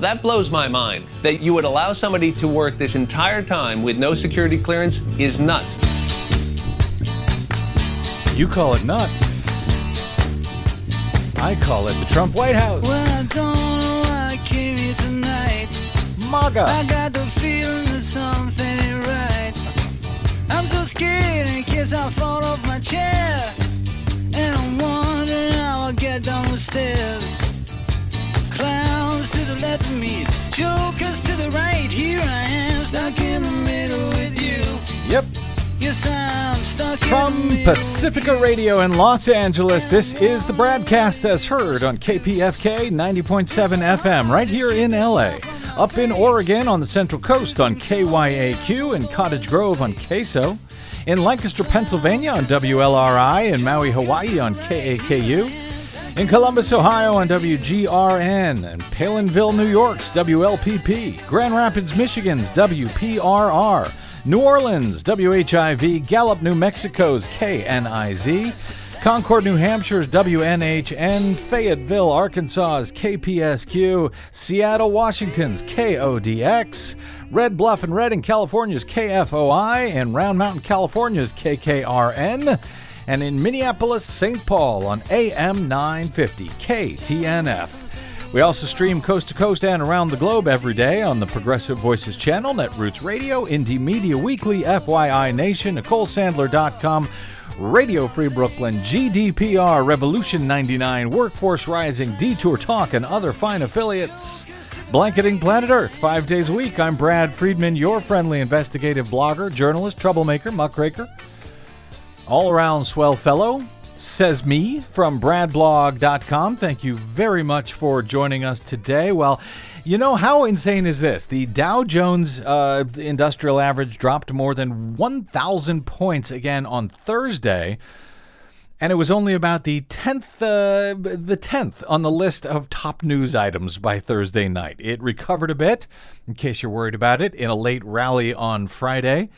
That blows my mind. That you would allow somebody to work this entire time with no security clearance is nuts. You call it nuts. I call it the Trump White House. Well, I don't know why I came here tonight. MAGA. I got the feeling that something ain't right. I'm so scared in case I fall off my chair. And I'm wondering how I'll get down the stairs. Clowns to the left of me, jokers to the right. Here I am, stuck in the middle with you. Yep. Yes, I'm stuck in the From. Pacifica Radio in Los Angeles, this is the BradCast as heard on KPFK 90.7 FM right here in LA. Up in Oregon on the Central Coast on KYAQ and Cottage Grove on KSO. In Lancaster, Pennsylvania on WLRI and Maui, Hawaii on KAKU. In Columbus, Ohio on WGRN and Palenville, New York's WLPP, Grand Rapids, Michigan's WPRR, New Orleans, WHIV, Gallup, New Mexico's KNIZ, Concord, New Hampshire's WNHN, Fayetteville, Arkansas's KPSQ, Seattle, Washington's KODX, Red Bluff and Redding, California's KFOI, and Round Mountain, California's KKRN and in Minneapolis, St. Paul on AM 950 KTNF. We also stream coast to coast and around the globe every day on the Progressive Voices channel, Netroots Radio, Indie Media Weekly, FYI Nation, NicoleSandler.com, Radio Free Brooklyn, GDPR, Revolution 99, Workforce Rising, Detour Talk, and other fine affiliates. Blanketing Planet Earth five days a week. I'm Brad Friedman, your friendly investigative blogger, journalist, troublemaker, muckraker all around swell fellow, says me from bradblog.com. Thank you very much for joining us today. Well, you know, how insane is this? The Dow Jones uh, Industrial Average dropped more than 1,000 points again on Thursday. And it was only about the tenth, uh, the tenth on the list of top news items by Thursday night. It recovered a bit, in case you're worried about it, in a late rally on Friday.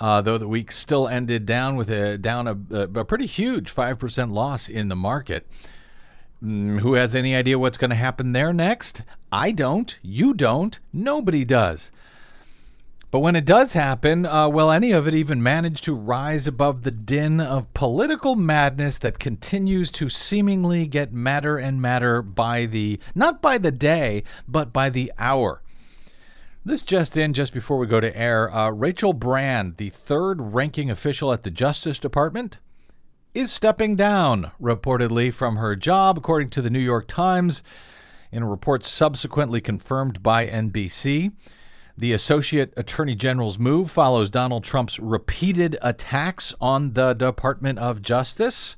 Uh, though the week still ended down with a down a, a pretty huge five percent loss in the market. Mm, who has any idea what's going to happen there next? I don't. You don't. Nobody does. But when it does happen, uh, will any of it even manage to rise above the din of political madness that continues to seemingly get madder and madder by the not by the day, but by the hour? This just in, just before we go to air, uh, Rachel Brand, the third ranking official at the Justice Department, is stepping down, reportedly, from her job, according to the New York Times, in a report subsequently confirmed by NBC. The Associate Attorney General's move follows Donald Trump's repeated attacks on the Department of Justice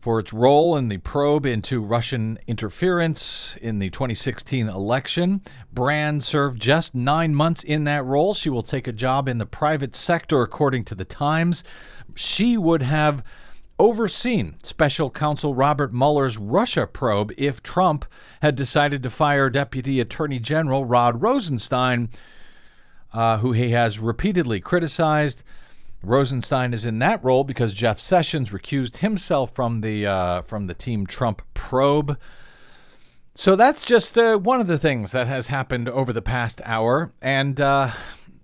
for its role in the probe into Russian interference in the 2016 election. Brand served just nine months in that role. She will take a job in the private sector, according to the Times. She would have overseen special counsel Robert Mueller's Russia probe if Trump had decided to fire Deputy Attorney General Rod Rosenstein, uh, who he has repeatedly criticized. Rosenstein is in that role because Jeff Sessions recused himself from the uh, from the Team Trump probe. So that's just uh, one of the things that has happened over the past hour, and uh,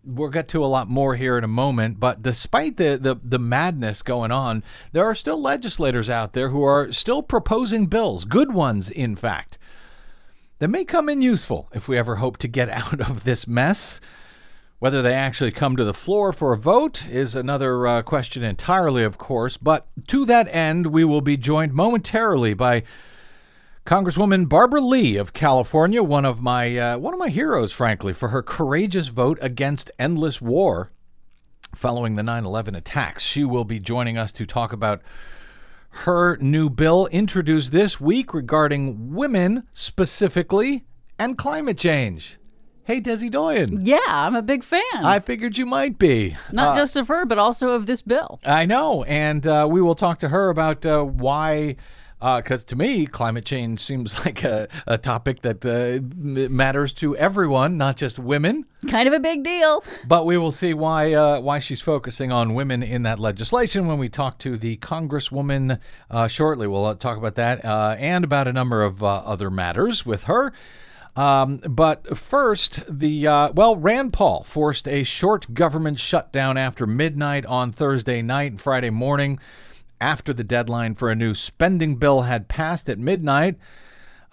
we'll get to a lot more here in a moment. But despite the, the the madness going on, there are still legislators out there who are still proposing bills, good ones, in fact, that may come in useful if we ever hope to get out of this mess. Whether they actually come to the floor for a vote is another uh, question entirely, of course. But to that end, we will be joined momentarily by Congresswoman Barbara Lee of California, one of my uh, one of my heroes, frankly, for her courageous vote against endless war following the 9/11 attacks. She will be joining us to talk about her new bill introduced this week regarding women specifically and climate change. Hey, Desi Doyen. Yeah, I'm a big fan. I figured you might be. Not Uh, just of her, but also of this bill. I know, and uh, we will talk to her about uh, why. Because to me, climate change seems like a, a topic that uh, matters to everyone, not just women. Kind of a big deal. But we will see why uh, why she's focusing on women in that legislation when we talk to the congresswoman uh, shortly. We'll uh, talk about that uh, and about a number of uh, other matters with her. Um, but first, the uh, well, Rand Paul forced a short government shutdown after midnight on Thursday night and Friday morning, after the deadline for a new spending bill had passed at midnight.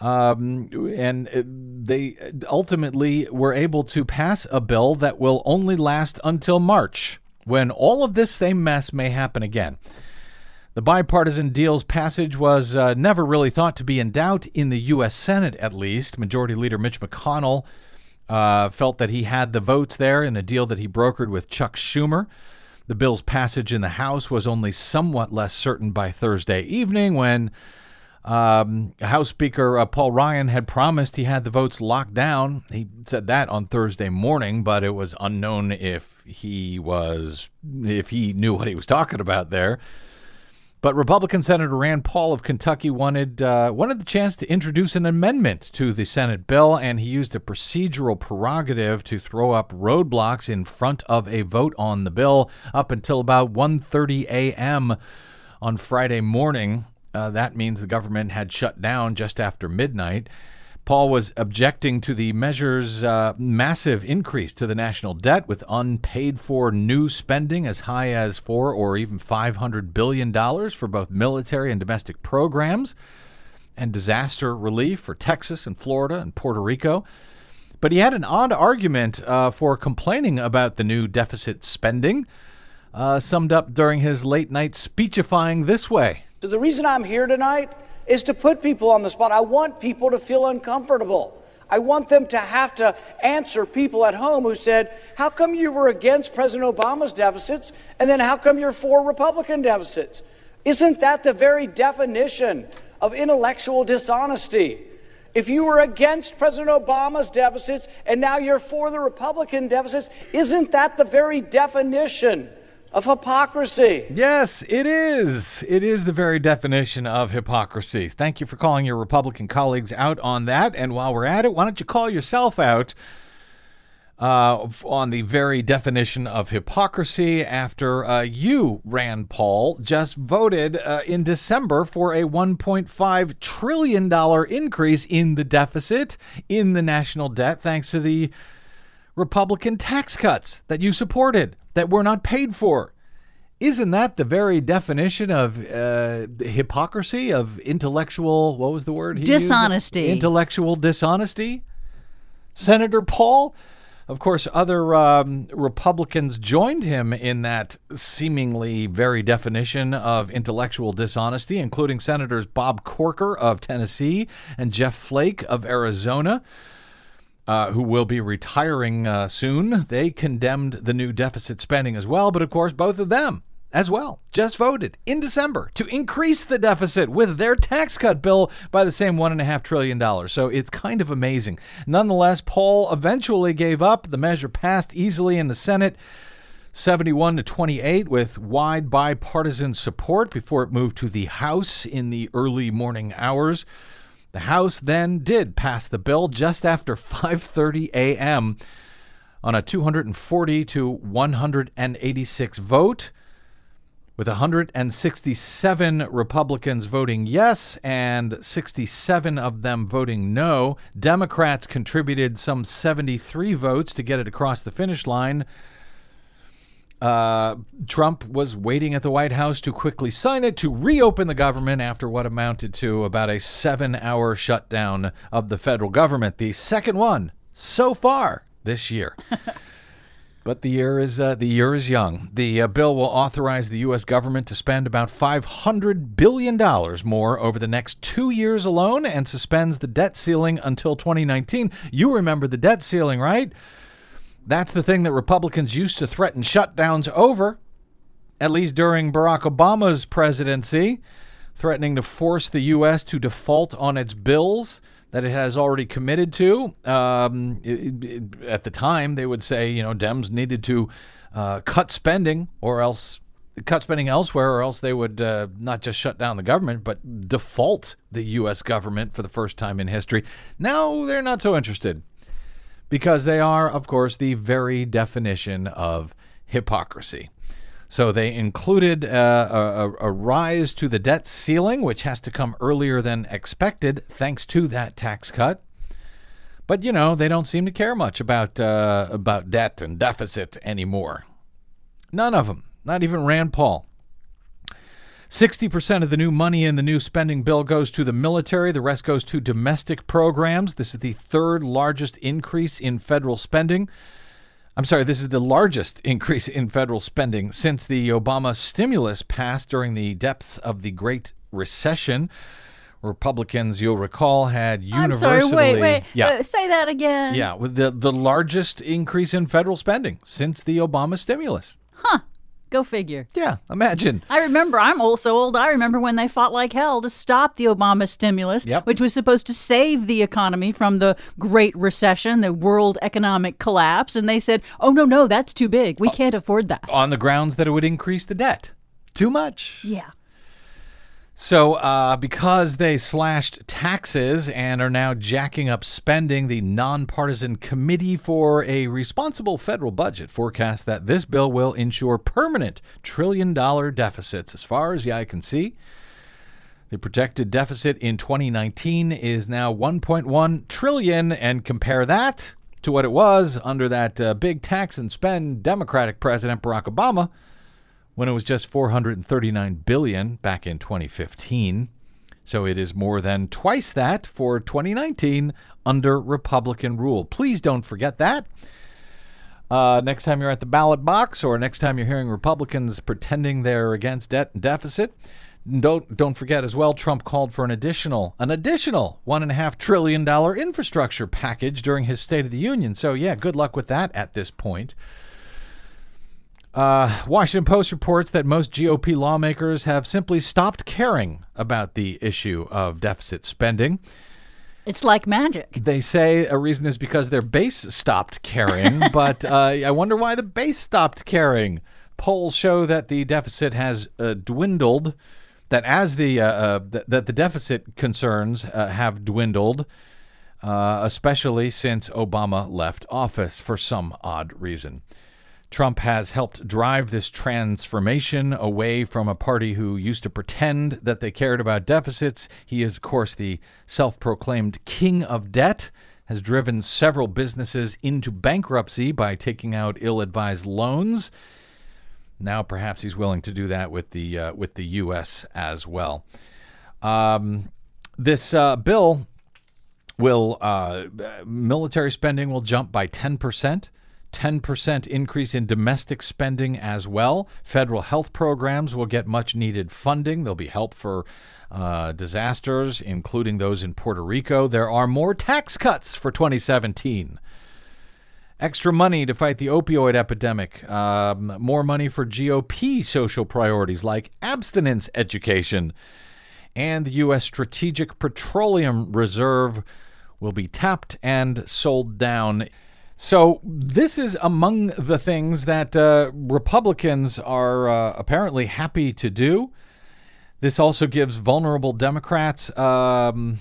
Um, and uh, they ultimately were able to pass a bill that will only last until March, when all of this same mess may happen again. The bipartisan deal's passage was uh, never really thought to be in doubt in the U.S. Senate, at least. Majority Leader Mitch McConnell uh, felt that he had the votes there in a deal that he brokered with Chuck Schumer. The bill's passage in the House was only somewhat less certain by Thursday evening when um, House Speaker uh, Paul Ryan had promised he had the votes locked down. He said that on Thursday morning, but it was unknown if he was if he knew what he was talking about there. But Republican Senator Rand Paul of Kentucky wanted uh, wanted the chance to introduce an amendment to the Senate bill, and he used a procedural prerogative to throw up roadblocks in front of a vote on the bill up until about 1:30 a.m. on Friday morning. Uh, that means the government had shut down just after midnight. Paul was objecting to the measure's uh, massive increase to the national debt with unpaid for new spending as high as four or even $500 billion for both military and domestic programs and disaster relief for Texas and Florida and Puerto Rico. But he had an odd argument uh, for complaining about the new deficit spending, uh, summed up during his late night speechifying this way. So the reason I'm here tonight is to put people on the spot. I want people to feel uncomfortable. I want them to have to answer people at home who said, How come you were against President Obama's deficits? And then how come you're for Republican deficits? Isn't that the very definition of intellectual dishonesty? If you were against President Obama's deficits and now you're for the Republican deficits, isn't that the very definition of hypocrisy. Yes, it is. It is the very definition of hypocrisy. Thank you for calling your Republican colleagues out on that. And while we're at it, why don't you call yourself out uh, on the very definition of hypocrisy after uh, you, Rand Paul, just voted uh, in December for a $1.5 trillion increase in the deficit in the national debt, thanks to the Republican tax cuts that you supported that we're not paid for. Isn't that the very definition of uh, hypocrisy, of intellectual, what was the word? he used? Dishonesty. Intellectual dishonesty? Senator Paul? Of course, other um, Republicans joined him in that seemingly very definition of intellectual dishonesty, including Senators Bob Corker of Tennessee and Jeff Flake of Arizona uh, who will be retiring uh, soon. They condemned the new deficit spending as well, but of course, both of them as well just voted in December to increase the deficit with their tax cut bill by the same $1.5 trillion. So it's kind of amazing. Nonetheless, Paul eventually gave up. The measure passed easily in the Senate. 71 to 28 with wide bipartisan support before it moved to the House in the early morning hours. The House then did pass the bill just after 5:30 a.m. on a 240 to 186 vote with 167 Republicans voting yes and 67 of them voting no. Democrats contributed some 73 votes to get it across the finish line. Uh, Trump was waiting at the White House to quickly sign it to reopen the government after what amounted to about a seven hour shutdown of the federal government, the second one so far this year. But the year is uh, the year is young. The uh, bill will authorize the U.S. government to spend about 500 billion dollars more over the next two years alone, and suspends the debt ceiling until 2019. You remember the debt ceiling, right? That's the thing that Republicans used to threaten shutdowns over, at least during Barack Obama's presidency, threatening to force the U.S. to default on its bills that it has already committed to. Um, it, it, at the time, they would say, you know, Dems needed to uh, cut spending or else cut spending elsewhere, or else they would uh, not just shut down the government, but default the U.S. government for the first time in history. Now they're not so interested because they are, of course, the very definition of hypocrisy. So they included uh, a, a, rise to the debt ceiling, which has to come earlier than expected thanks to that tax cut. But you know, they don't seem to care much about uh, about debt and deficit anymore. None of them. Not even Rand Paul. 60% of the new money in the new spending bill goes to the military. The rest goes to domestic programs. This is the third largest increase in federal spending. I'm sorry, this is the largest increase in federal spending since the Obama stimulus passed during the depths of the Great Recession. Republicans, you'll recall, had universally. I'm sorry. Wait, wait. yeah, Uh, say that again. yeah, with the the largest increase in federal spending since the Obama stimulus. Go figure. Yeah, imagine. I remember, I'm old, so old, I remember when they fought like hell to stop the Obama stimulus, Yep. which was supposed to save the economy from the Great Recession, the world economic collapse. And they said, oh, no, no, that's too big. We uh, can't afford that. On the grounds that it would increase the debt. Too much. Yeah. So, uh, because they slashed taxes and are now jacking up spending, the nonpartisan Committee for a Responsible Federal Budget forecasts that this bill will ensure permanent trillion dollar deficits as far as the eye can see. The projected deficit in 2019 is now 1.1 trillion, and compare that to what it was under that uh, big tax and spend Democratic President Barack Obama when it was just 439 billion back in 2015. So it is more than twice that for 2019 under Republican rule. Please don't forget that. Uh, next time you're at the ballot box, or next time you're hearing Republicans pretending they're against debt and deficit, don't don't forget as well. Trump called for an additional an additional one and a half trillion dollar infrastructure package during his State of the Union. So yeah, good luck with that at this point. Uh, Washington Post reports that most GOP lawmakers have simply stopped caring about the issue of deficit spending. It's like magic. They say a reason is because their base stopped caring, but uh, I wonder why the base stopped caring. Polls show that the deficit has uh, dwindled. That as the uh, uh, th- that the deficit concerns uh, have dwindled, uh, especially since Obama left office for some odd reason. Trump has helped drive this transformation away from a party who used to pretend that they cared about deficits. He is, of course, the self proclaimed king of debt, has driven several businesses into bankruptcy by taking out ill advised loans. Now, perhaps he's willing to do that with the, uh, with the U.S. as well. Um, this uh, bill will, uh, military spending will jump by 10%. 10% increase in domestic spending as well. Federal health programs will get much needed funding. There'll be help for uh, disasters, including those in Puerto Rico. There are more tax cuts for 2017. Extra money to fight the opioid epidemic. Um, more money for GOP social priorities like abstinence education. And the U.S. Strategic Petroleum Reserve will be tapped and sold down. So, this is among the things that uh, Republicans are uh, apparently happy to do. This also gives vulnerable Democrats um,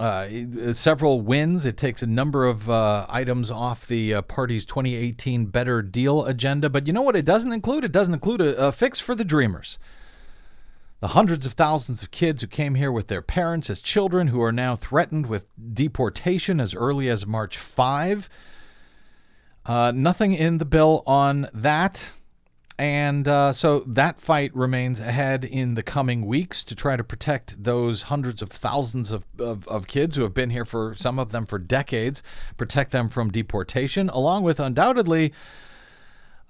uh, several wins. It takes a number of uh, items off the uh, party's 2018 Better Deal agenda. But you know what it doesn't include? It doesn't include a, a fix for the Dreamers. The hundreds of thousands of kids who came here with their parents as children who are now threatened with deportation as early as March 5. Uh, nothing in the bill on that. And uh, so that fight remains ahead in the coming weeks to try to protect those hundreds of thousands of, of, of, kids who have been here for some of them for decades, protect them from deportation, along with undoubtedly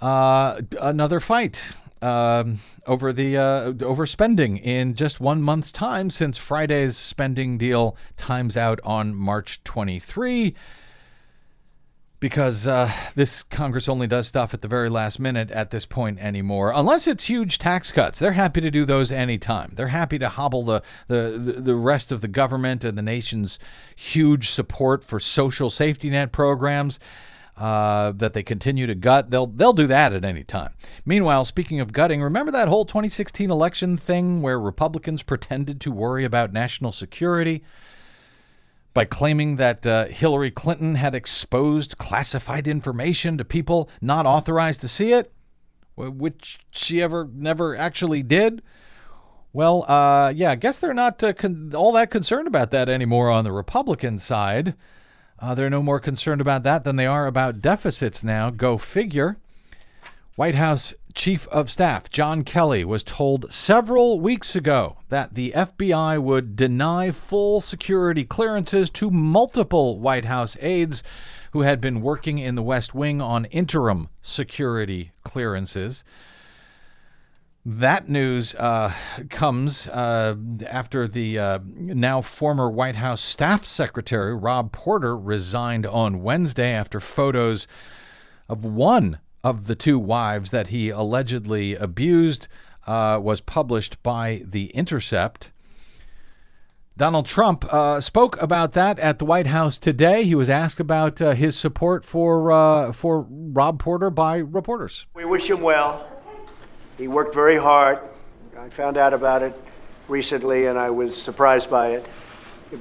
uh, another fight um, over the uh, over spending in just one month's time since Friday's spending deal times out on March 23 because uh, this Congress only does stuff at the very last minute at this point anymore, unless it's huge tax cuts. They're happy to do those anytime. They're happy to hobble the, the, the rest of the government and the nation's huge support for social safety net programs. Uh, that they continue to gut, they'll they'll do that at any time. Meanwhile, speaking of gutting, remember that whole 2016 election thing where Republicans pretended to worry about national security? By claiming that uh, Hillary Clinton had exposed classified information to people not authorized to see it, which she ever never actually did. Well, uh, yeah, I guess they're not uh, con- all that concerned about that anymore on the Republican side. Uh, they're no more concerned about that than they are about deficits now. Go figure. White House Chief of Staff John Kelly was told several weeks ago that the FBI would deny full security clearances to multiple White House aides who had been working in the West Wing on interim security clearances. That news uh, comes uh, after the uh, now former White House staff secretary, Rob Porter, resigned on Wednesday after photos of one of the two wives that he allegedly abused uh, was published by The Intercept. Donald Trump uh, spoke about that at the White House today. He was asked about uh, his support for uh, for Rob Porter by reporters. We wish him well. He worked very hard. I found out about it recently, and I was surprised by it.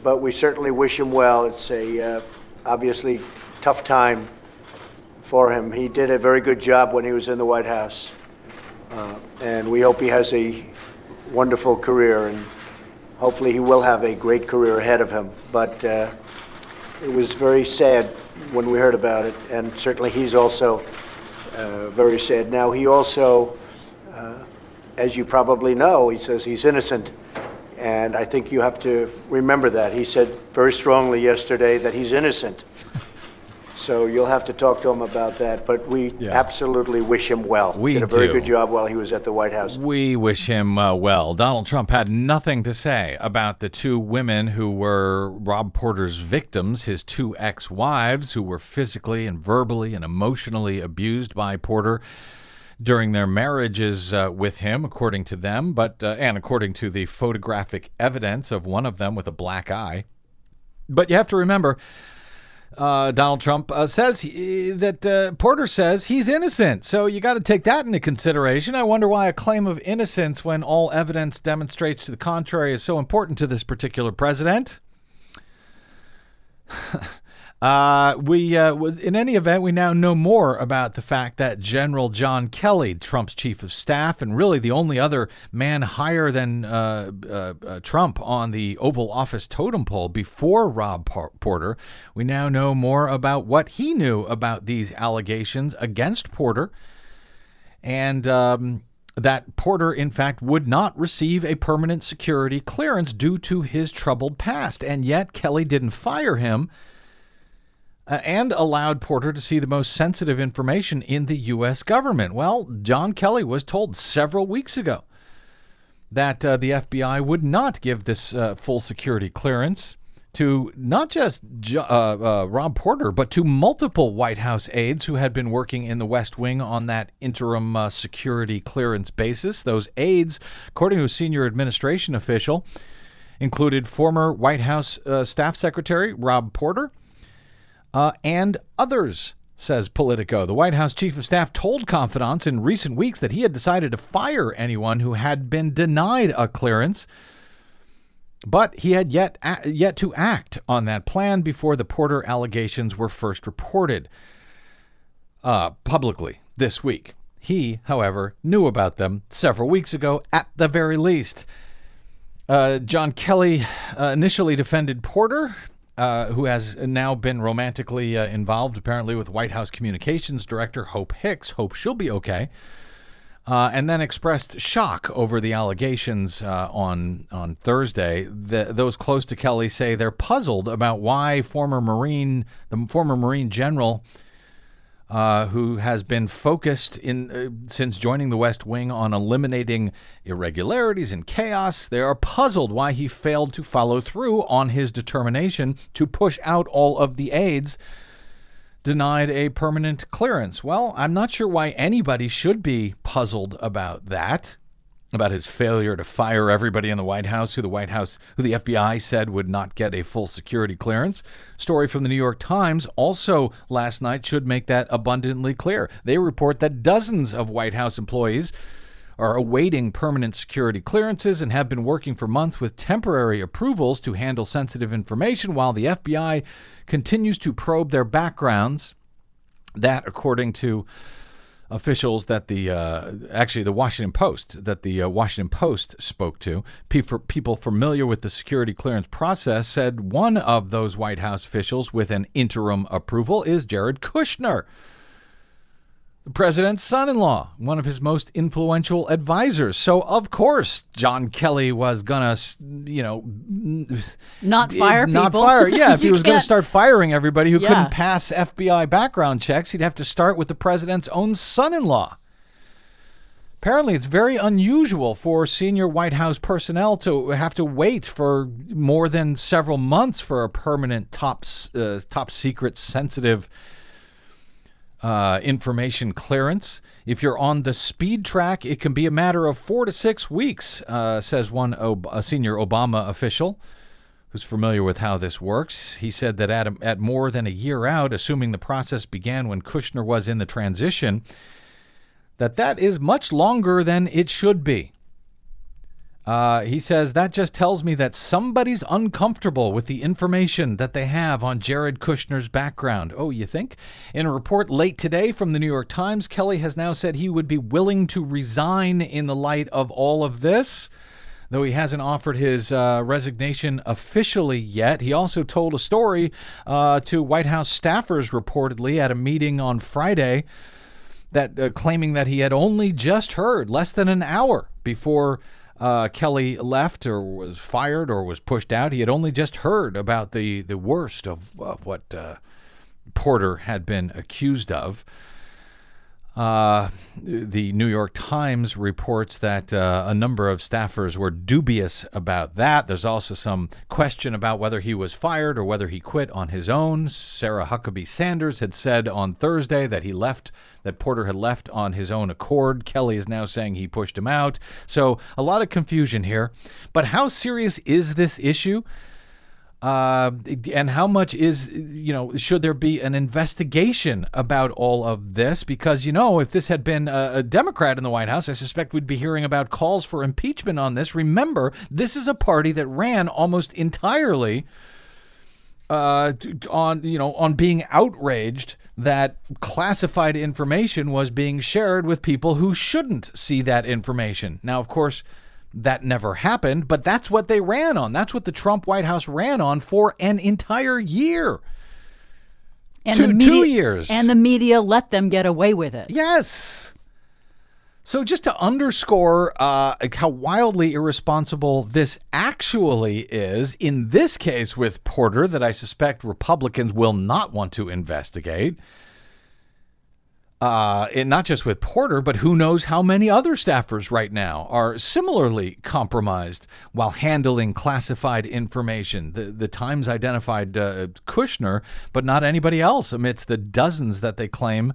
But we certainly wish him well. It's a uh, obviously tough time for him. He did a very good job when he was in the White House, uh, and we hope he has a wonderful career and hopefully he will have a great career ahead of him. But uh, it was very sad when we heard about it, and certainly he's also uh, very sad. Now, he also, uh, as you probably know, he says he's innocent. And I think you have to remember that. He said very strongly yesterday that he's innocent. So you'll have to talk to him about that. But we Yeah. absolutely wish him well. We did a very do. good job while he was at the White House. We wish him uh, well. Donald Trump had nothing to say about the two women who were Rob Porter's victims, his two ex wives, who were physically and verbally and emotionally abused by Porter during their marriages uh, with him, according to them, but uh, and according to the photographic evidence of one of them with a black eye. But you have to remember, uh, Donald Trump uh, says he, that uh, Porter says he's innocent. So you got to take that into consideration. I wonder why a claim of innocence, when all evidence demonstrates to the contrary, is so important to this particular president. Uh, we uh, in any event, we now know more about the fact that General John Kelly, Trump's chief of staff, and really the only other man higher than uh, uh, uh, Trump on the Oval Office totem pole before Rob Porter, we now know more about what he knew about these allegations against Porter, and. Um, that Porter, in fact, would not receive a permanent security clearance due to his troubled past. And yet, Kelly didn't fire him uh, and allowed Porter to see the most sensitive information in the U.S. government. Well, John Kelly was told several weeks ago that uh, the FBI would not give this uh, full security clearance to not just Jo- uh, uh, Rob Porter, but to multiple White House aides who had been working in the West Wing on that interim security clearance basis. Those aides, according to a senior administration official, included former White House Staff Secretary Rob Porter uh, and others, says Politico. The White House Chief of Staff told confidants in recent weeks that he had decided to fire anyone who had been denied a clearance, but he had yet a- yet to act on that plan before the Porter allegations were first reported uh, publicly this week. He, however, knew about them several weeks ago at the very least. Uh, John Kelly uh, initially defended Porter, uh, who has now been romantically uh, involved, apparently, with White House Communications Director Hope Hicks. Hope she'll be okay. Uh, and then expressed shock over the allegations uh, on on Thursday. The, those close to Kelly say they're puzzled about why former Marine, the former Marine general, uh, who has been focused in uh, since joining the West Wing on eliminating irregularities and chaos. They are puzzled why he failed to follow through on his determination to push out all of the aides denied a permanent clearance. Well, I'm not sure why anybody should be puzzled about that. About his failure to fire everybody in the White House who the White House who the FBI said would not get a full security clearance. Story from the New York Times also last night should make that abundantly clear. They report that dozens of White House employees are awaiting permanent security clearances and have been working for months with temporary approvals to handle sensitive information while the FBI continues to probe their backgrounds. That, according to officials that the uh, actually the Washington Post that the uh, Washington Post spoke to, people familiar with the security clearance process, said one of those White House officials with an interim approval is Jared Kushner the president's son in law, one of his most influential advisors. So, of course, John Kelly was going to, you know, not fire not people. fire. Yeah, if he was going to start firing everybody who Yeah. couldn't pass FBI background checks, he'd have to start with the president's own son in law. Apparently, it's very unusual for senior White House personnel to have to wait for more than several months for a permanent top uh, top secret sensitive uh, information clearance. If you're on the speed track, it can be a matter of four to six weeks, uh, says one Ob- a senior Obama official who's familiar with how this works. He said that at, at more than a year out, assuming the process began when Kushner was in the transition, that that is much longer than it should be. Uh, he says that just tells me that somebody's uncomfortable with the information that they have on Jared Kushner's background. Oh, you think? In a report late today from the New York Times, Kelly has now said he would be willing to resign in the light of all of this. Though he hasn't offered his uh, resignation officially yet, he also told a story uh, to White House staffers reportedly at a meeting on Friday that uh, claiming that he had only just heard less than an hour before uh, Kelly left or was fired or was pushed out. He had only just heard about the the worst of, of what uh, Porter had been accused of. Uh, the New York Times reports that uh, a number of staffers were dubious about that. There's also some question about whether he was fired or whether he quit on his own. Sarah Huckabee Sanders had said on Thursday that he left, that Porter had left on his own accord. Kelly is now saying he pushed him out. So a lot of confusion here. But how serious is this issue? Uh, and how much is you know should there be an investigation about all of this? Because you know if this had been a, a democrat in the white house i suspect we'd be hearing about calls for impeachment on this. Remember this is a party that ran almost entirely uh, on you know on being outraged that classified information was being shared with people who shouldn't see that information. Now of course that never happened, but that's what they ran on. That's what the Trump White House ran on for an entire year. And Two- the two years. And the media let them get away with it. Yes. So, just to underscore uh, how wildly irresponsible this actually is, in this case with Porter, that I suspect Republicans will not want to investigate, uh, and not just with Porter, but who knows how many other staffers right now are similarly compromised while handling classified information. The, the Times identified uh, Kushner, but not anybody else amidst the dozens that they claim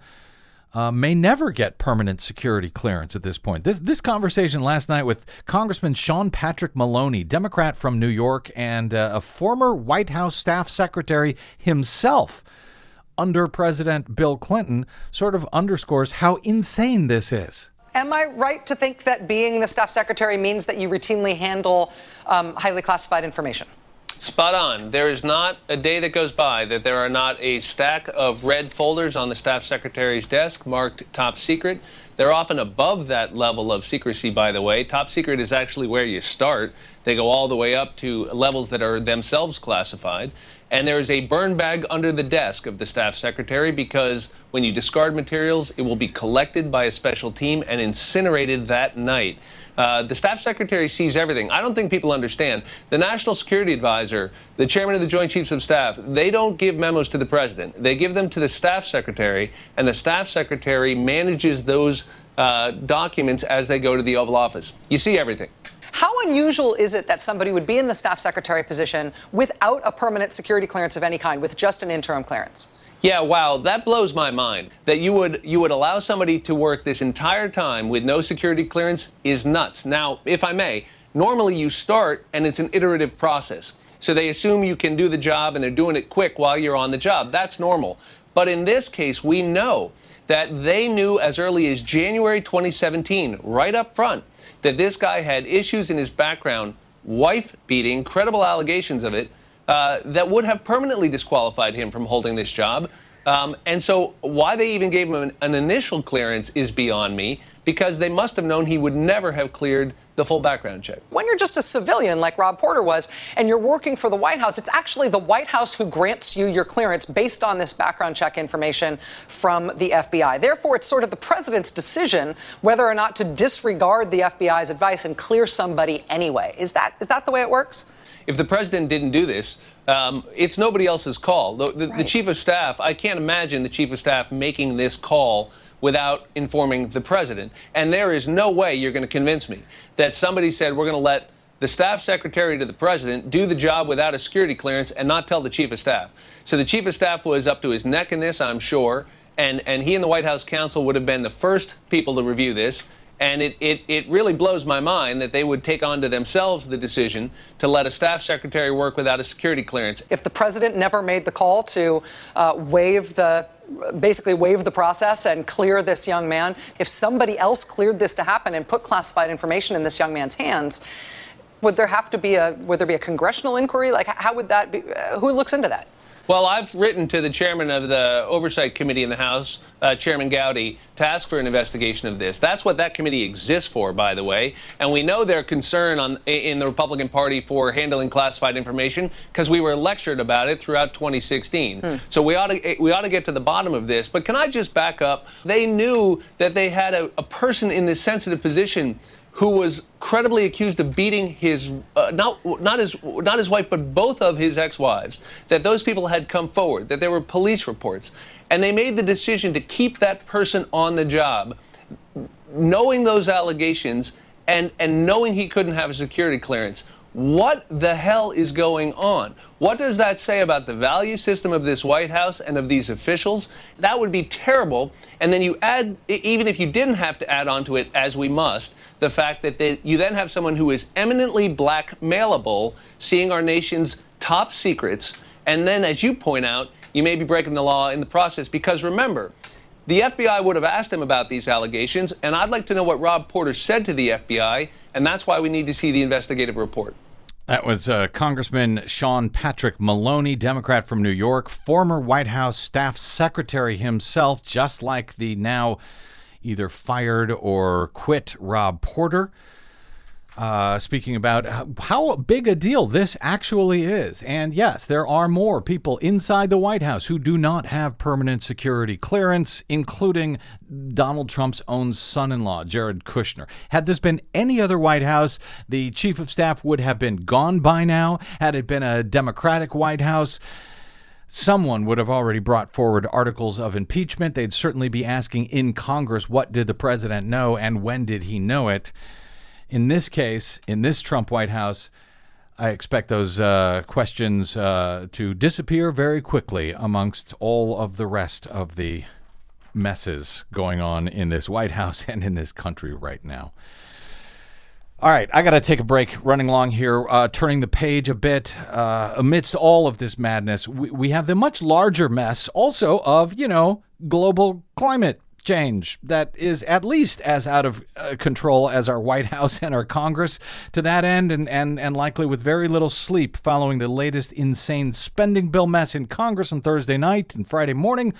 uh, may never get permanent security clearance at this point. This this conversation last night with Congressman Sean Patrick Maloney, Democrat from New York, and uh, a former White House staff secretary himself under President Bill Clinton, sort of underscores how insane this is. Am I right to think that being the staff secretary means that you routinely handle um, highly classified information? Spot on. There is not a day that goes by that there are not a stack of red folders on the staff secretary's desk marked top secret. They're often above that level of secrecy, by the way. Top secret is actually where you start. They go all the way up to levels that are themselves classified. And there is a burn bag under the desk of the staff secretary because when you discard materials, it will be collected by a special team and incinerated that night. Uh, the staff secretary sees everything. I don't think people understand. The National Security Advisor, the chairman of the Joint Chiefs of Staff, they don't give memos to the president. They give them to the staff secretary, and the staff secretary manages those uh, documents as they go to the Oval Office. You see everything. How unusual is it that somebody would be in the staff secretary position without a permanent security clearance of any kind, with just an interim clearance? Yeah, wow, that blows my mind. That you would you would allow somebody to work this entire time with no security clearance is nuts. Now, if I may, normally you start and it's an iterative process. So they assume you can do the job and they're doing it quick while you're on the job. That's normal. But in this case, we know that they knew as early as January 2017, right up front, that this guy had issues in his background, wife beating, credible allegations of it, uh, that would have permanently disqualified him from holding this job. Um, and so, why they even gave him an, an initial clearance is beyond me because they must have known he would never have cleared the full background check. When you're just a civilian like Rob Porter was and you're working for the White House, it's actually the White House who grants you your clearance based on this background check information from the FBI. Therefore, it's sort of the president's decision whether or not to disregard the FBI's advice and clear somebody anyway. Is that is that the way it works? If the president didn't do this, um, it's nobody else's call. The, the, right. the chief of staff, I can't imagine the chief of staff making this call without informing the president. And there is no way you're going to convince me that somebody said we're going to let the staff secretary to the president do the job without a security clearance and not tell the chief of staff. So the chief of staff was up to his neck in this, I'm sure. And, and he and the White House counsel would have been the first people to review this. And it, it, it really blows my mind that they would take on to themselves the decision to let a staff secretary work without a security clearance. If the president never made the call to uh, waive the basically waive the process and clear this young man, if somebody else cleared this to happen and put classified information in this young man's hands, would there have to be a would there be a congressional inquiry? Like how would that be? Uh, who looks into that? Well, I've written to the chairman of the Oversight Committee in the House, uh, Chairman Gowdy, to ask for an investigation of this. That's what that committee exists for, by the way. And we know their concern on, in the Republican Party for handling classified information because we were lectured about it throughout 2016. Hmm. So we ought to we ought to get to the bottom of this. But can I just back up? They knew that they had a, a person in this sensitive position who was credibly accused of beating his uh, not not his not his wife but both of his ex-wives that those people had come forward that there were police reports. And they made the decision to keep that person on the job knowing those allegations and and knowing he couldn't have a security clearance what the hell is going on? What does that say about the value system of this White House and of these officials? That would be terrible. And then you add, even if you didn't have to add on to it, as we must, the fact that they, you then have someone who is eminently blackmailable seeing our nation's top secrets. And then, as you point out, you may be breaking the law in the process. Because remember, the FBI would have asked him about these allegations, and I'd like to know what Rob Porter said to the FBI, and that's why we need to see the investigative report. That was uh, Congressman Sean Patrick Maloney, Democrat from New York, former White House staff secretary himself, just like the now either fired or quit Rob Porter uh, speaking about how big a deal this actually is. And yes, there are more people inside the White House who do not have permanent security clearance, including Donald Trump's own son in law, Jared Kushner. Had this been any other White House, the chief of staff would have been gone by now. Had it been a Democratic White House, someone would have already brought forward articles of impeachment. They'd certainly be asking in Congress what did the president know and when did he know it. In this case, in this Trump White House, I expect those uh, questions uh, to disappear very quickly amongst all of the rest of the messes going on in this White House and in this country right now. All right, I got to take a break running along here, uh, turning the page a bit. Uh, amidst all of this madness, we, we have the much larger mess also of, you know, global climate change that is at least as out of uh, control as our White House and our Congress to that end, and, and, and likely with very little sleep following the latest insane spending bill mess in Congress on Thursday night and Friday morning.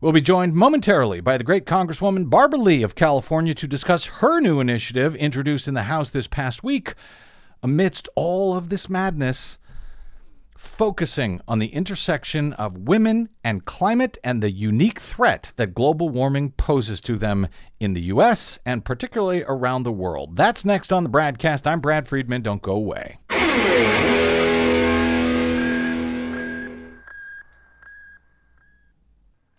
We'll be joined momentarily by the great Congresswoman Barbara Lee of California to discuss her new initiative introduced in the House this past week amidst all of this madness focusing on the intersection of women and climate and the unique threat that global warming poses to them in the U.S. and particularly around the world. That's next on the BradCast. I'm Brad Friedman. Don't go away.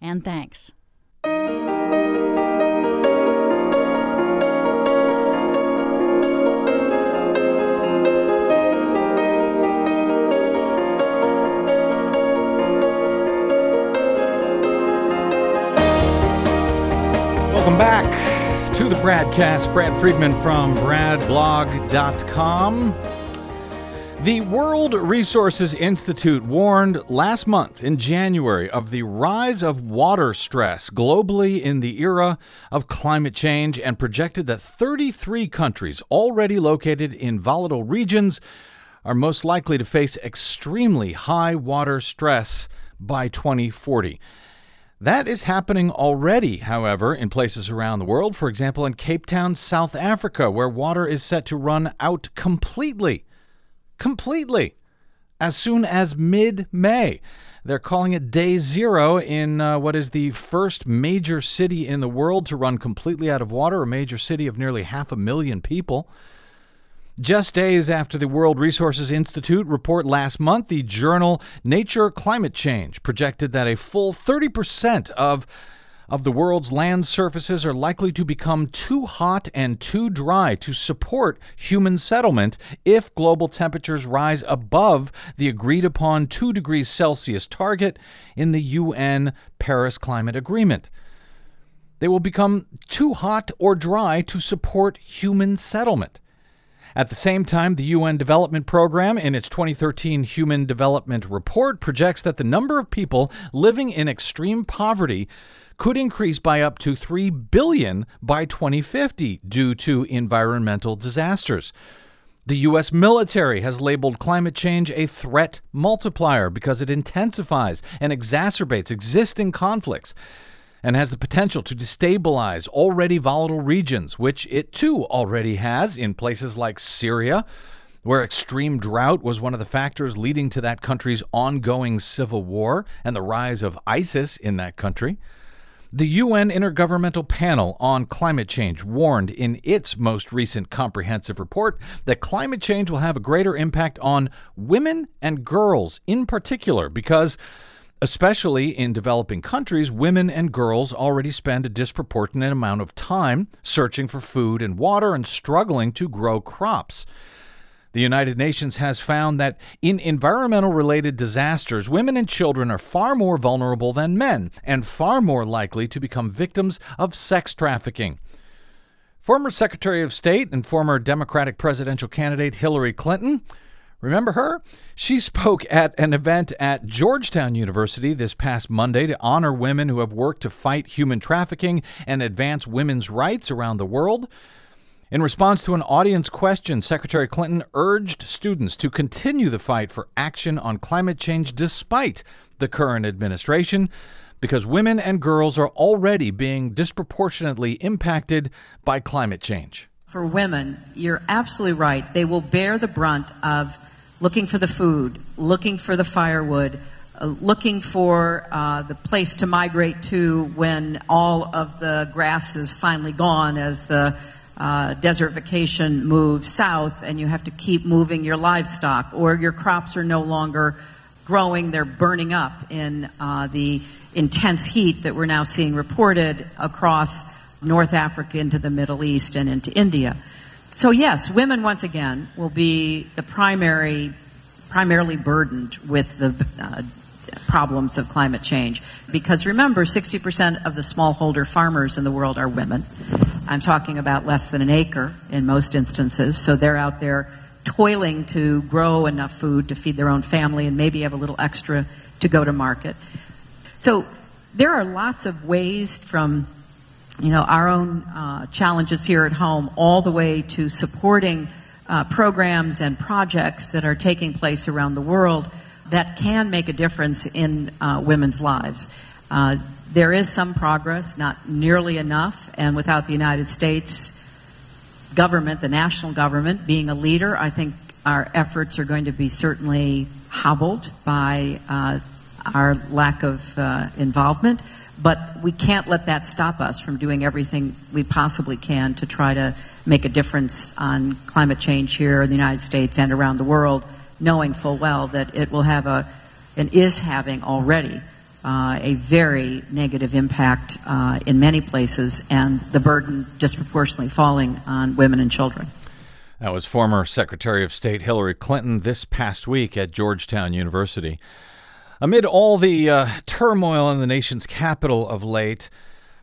and thanks. Welcome back to the BradCast. Brad Friedman from bradblog.com. The World Resources Institute warned last month in January of the rise of water stress globally in the era of climate change and projected that 33 countries already located in volatile regions are most likely to face extremely high water stress by 2040. That is happening already, however, in places around the world. For example, in Cape Town, South Africa, where water is set to run out completely completely as soon as mid May. They're calling it day zero in uh, what is the first major city in the world to run completely out of water, a major city of nearly half a million people. Just days after the World Resources Institute report last month, the journal Nature Climate Change projected that a full 30% of of the world's land surfaces are likely to become too hot and too dry to support human settlement if global temperatures rise above the agreed upon 2 degrees Celsius target in the UN Paris Climate Agreement. They will become too hot or dry to support human settlement. At the same time, the UN Development Program, in its 2013 Human Development Report, projects that the number of people living in extreme poverty could increase by up to 3 billion by 2050 due to environmental disasters. The U.S. military has labeled climate change a threat multiplier because it intensifies and exacerbates existing conflicts and has the potential to destabilize already volatile regions, which it too already has in places like Syria, where extreme drought was one of the factors leading to that country's ongoing civil war and the rise of ISIS in that country. The UN Intergovernmental Panel on Climate Change warned in its most recent comprehensive report that climate change will have a greater impact on women and girls in particular because Especially in developing countries, women and girls already spend a disproportionate amount of time searching for food and water and struggling to grow crops. The United Nations has found that in environmental related disasters, women and children are far more vulnerable than men and far more likely to become victims of sex trafficking. Former Secretary of State and former Democratic presidential candidate Hillary Clinton Remember her? She spoke at an event at Georgetown University this past Monday to honor women who have worked to fight human trafficking and advance women's rights around the world. In response to an audience question, Secretary Clinton urged students to continue the fight for action on climate change despite the current administration, because women and girls are already being disproportionately impacted by climate change. For women, you're absolutely right. They will bear the brunt of looking for the food, looking for the firewood, uh, looking for uh, the place to migrate to when all of the grass is finally gone as the uh, desertification moves south and you have to keep moving your livestock or your crops are no longer growing, they're burning up in uh, the intense heat that we're now seeing reported across North Africa into the Middle East and into India. So yes, women once again will be the primary, primarily burdened with the uh, problems of climate change. Because remember, 60% of the smallholder farmers in the world are women. I'm talking about less than an acre in most instances. So they're out there toiling to grow enough food to feed their own family and maybe have a little extra to go to market. So there are lots of ways from you know our own uh, challenges here at home all the way to supporting uh, programs and projects that are taking place around the world that can make a difference in uh, women's lives. Uh, there is some progress, not nearly enough, and without the United States government, the national government, being a leader, I think our efforts are going to be certainly hobbled by uh, our lack of uh, involvement. But we can't let that stop us from doing everything we possibly can to try to make a difference on climate change here in the United States and around the world, knowing full well that it will have a, and is having already, uh, a very negative impact uh, in many places, and the burden disproportionately falling on women and children. That was former Secretary of State Hillary Clinton this past week at Georgetown University. Amid all the uh, turmoil in the nation's capital of late,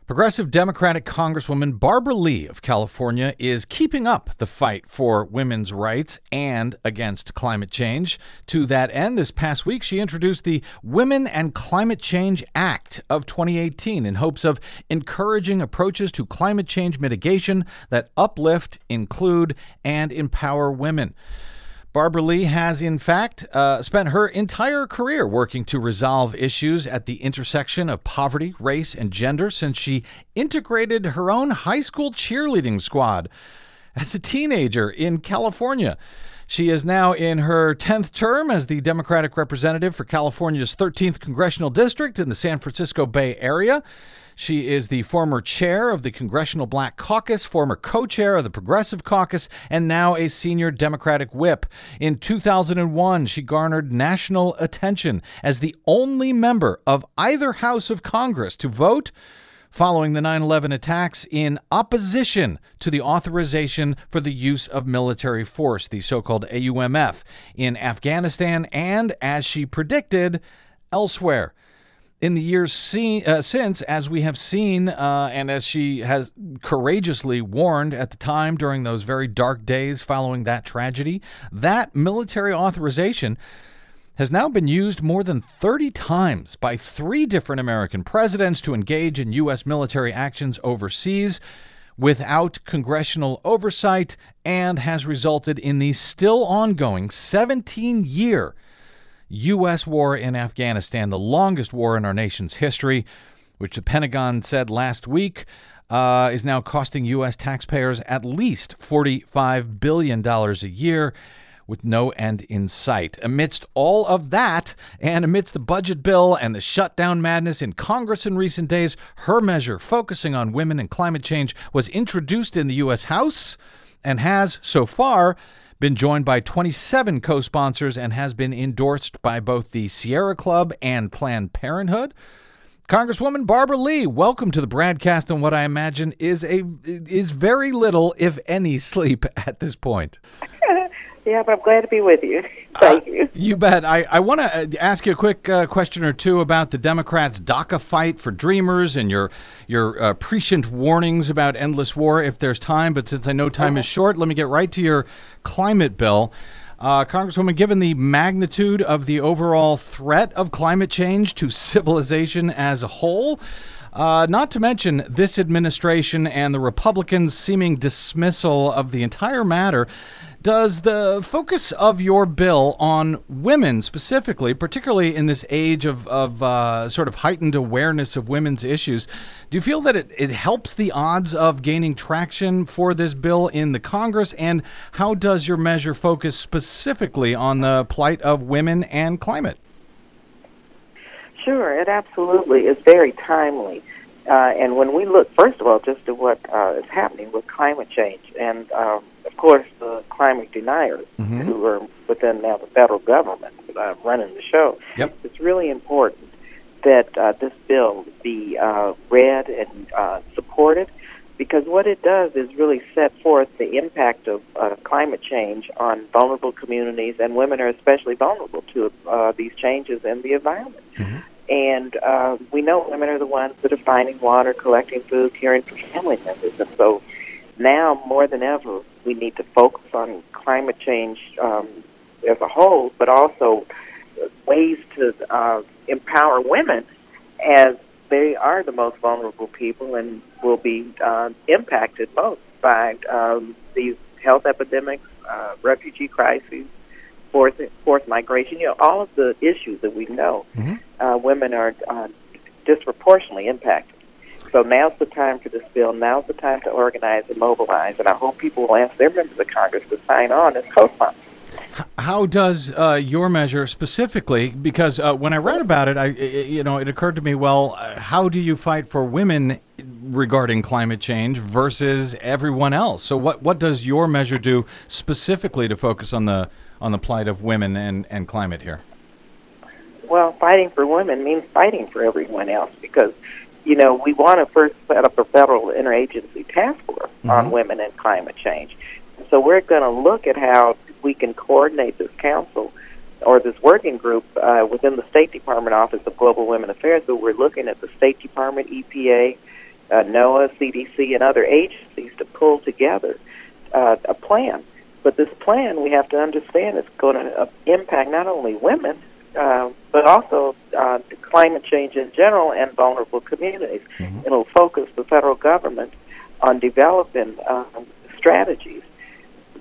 Progressive Democratic Congresswoman Barbara Lee of California is keeping up the fight for women's rights and against climate change. To that end, this past week she introduced the Women and Climate Change Act of 2018 in hopes of encouraging approaches to climate change mitigation that uplift, include, and empower women. Barbara Lee has, in fact, uh, spent her entire career working to resolve issues at the intersection of poverty, race, and gender since she integrated her own high school cheerleading squad as a teenager in California. She is now in her 10th term as the Democratic representative for California's 13th congressional district in the San Francisco Bay Area. She is the former chair of the Congressional Black Caucus, former co chair of the Progressive Caucus, and now a senior Democratic whip. In 2001, she garnered national attention as the only member of either House of Congress to vote following the 9 11 attacks in opposition to the authorization for the use of military force, the so called AUMF, in Afghanistan and, as she predicted, elsewhere. In the years seen, uh, since, as we have seen, uh, and as she has courageously warned at the time during those very dark days following that tragedy, that military authorization has now been used more than 30 times by three different American presidents to engage in U.S. military actions overseas without congressional oversight and has resulted in the still ongoing 17 year U.S. war in Afghanistan, the longest war in our nation's history, which the Pentagon said last week uh, is now costing U.S. taxpayers at least $45 billion a year. With no end in sight. Amidst all of that, and amidst the budget bill and the shutdown madness in Congress in recent days, her measure focusing on women and climate change was introduced in the U.S. House and has, so far, been joined by 27 co sponsors and has been endorsed by both the Sierra Club and Planned Parenthood. Congresswoman Barbara Lee, welcome to the BradCast on what I imagine is a is very little, if any, sleep at this point. Yeah, but I'm glad to be with you. Thank uh, you. You bet. I, I want to uh, ask you a quick uh, question or two about the Democrats' DACA fight for Dreamers and your your uh, prescient warnings about endless war if there's time. But since I know time is uh-huh. short, let me get right to your climate bill. Uh, Congresswoman, given the magnitude of the overall threat of climate change to civilization as a whole, uh, not to mention this administration and the Republicans' seeming dismissal of the entire matter, does the focus of your bill on women specifically, particularly in this age of, of uh, sort of heightened awareness of women's issues, do you feel that it, it helps the odds of gaining traction for this bill in the Congress? And how does your measure focus specifically on the plight of women and climate? Sure, it absolutely is very timely. Uh, and when we look, first of all, just at what uh, is happening with climate change and um, of course, the climate deniers mm-hmm. who are within now the federal government uh, running the show. Yep. It's really important that uh, this bill be uh, read and uh, supported because what it does is really set forth the impact of uh, climate change on vulnerable communities, and women are especially vulnerable to uh, these changes in the environment. Mm-hmm. And uh, we know women are the ones that are finding water, collecting food, caring for family members. And so now more than ever, we need to focus on climate change um, as a whole, but also ways to uh, empower women as they are the most vulnerable people and will be uh, impacted most by um, these health epidemics, uh, refugee crises, forced, forced migration, you know, all of the issues that we know mm-hmm. uh, women are uh, disproportionately impacted. So now's the time for this bill. Now's the time to organize and mobilize. And I hope people will ask their members of Congress to sign on as co-sponsors. How does uh, your measure specifically? Because uh, when I read about it, I you know it occurred to me. Well, uh, how do you fight for women regarding climate change versus everyone else? So what what does your measure do specifically to focus on the on the plight of women and, and climate here? Well, fighting for women means fighting for everyone else because you know, we want to first set up a federal interagency task force mm-hmm. on women and climate change. So we're going to look at how we can coordinate this council or this working group uh, within the State Department Office of Global Women Affairs. but we're looking at the State Department, EPA, uh, NOAA, CDC, and other agencies to pull together uh, a plan. But this plan, we have to understand, is going to uh, impact not only women, uh, but also uh, climate change in general and vulnerable communities. Mm-hmm. It'll focus the federal government on developing um, strategies,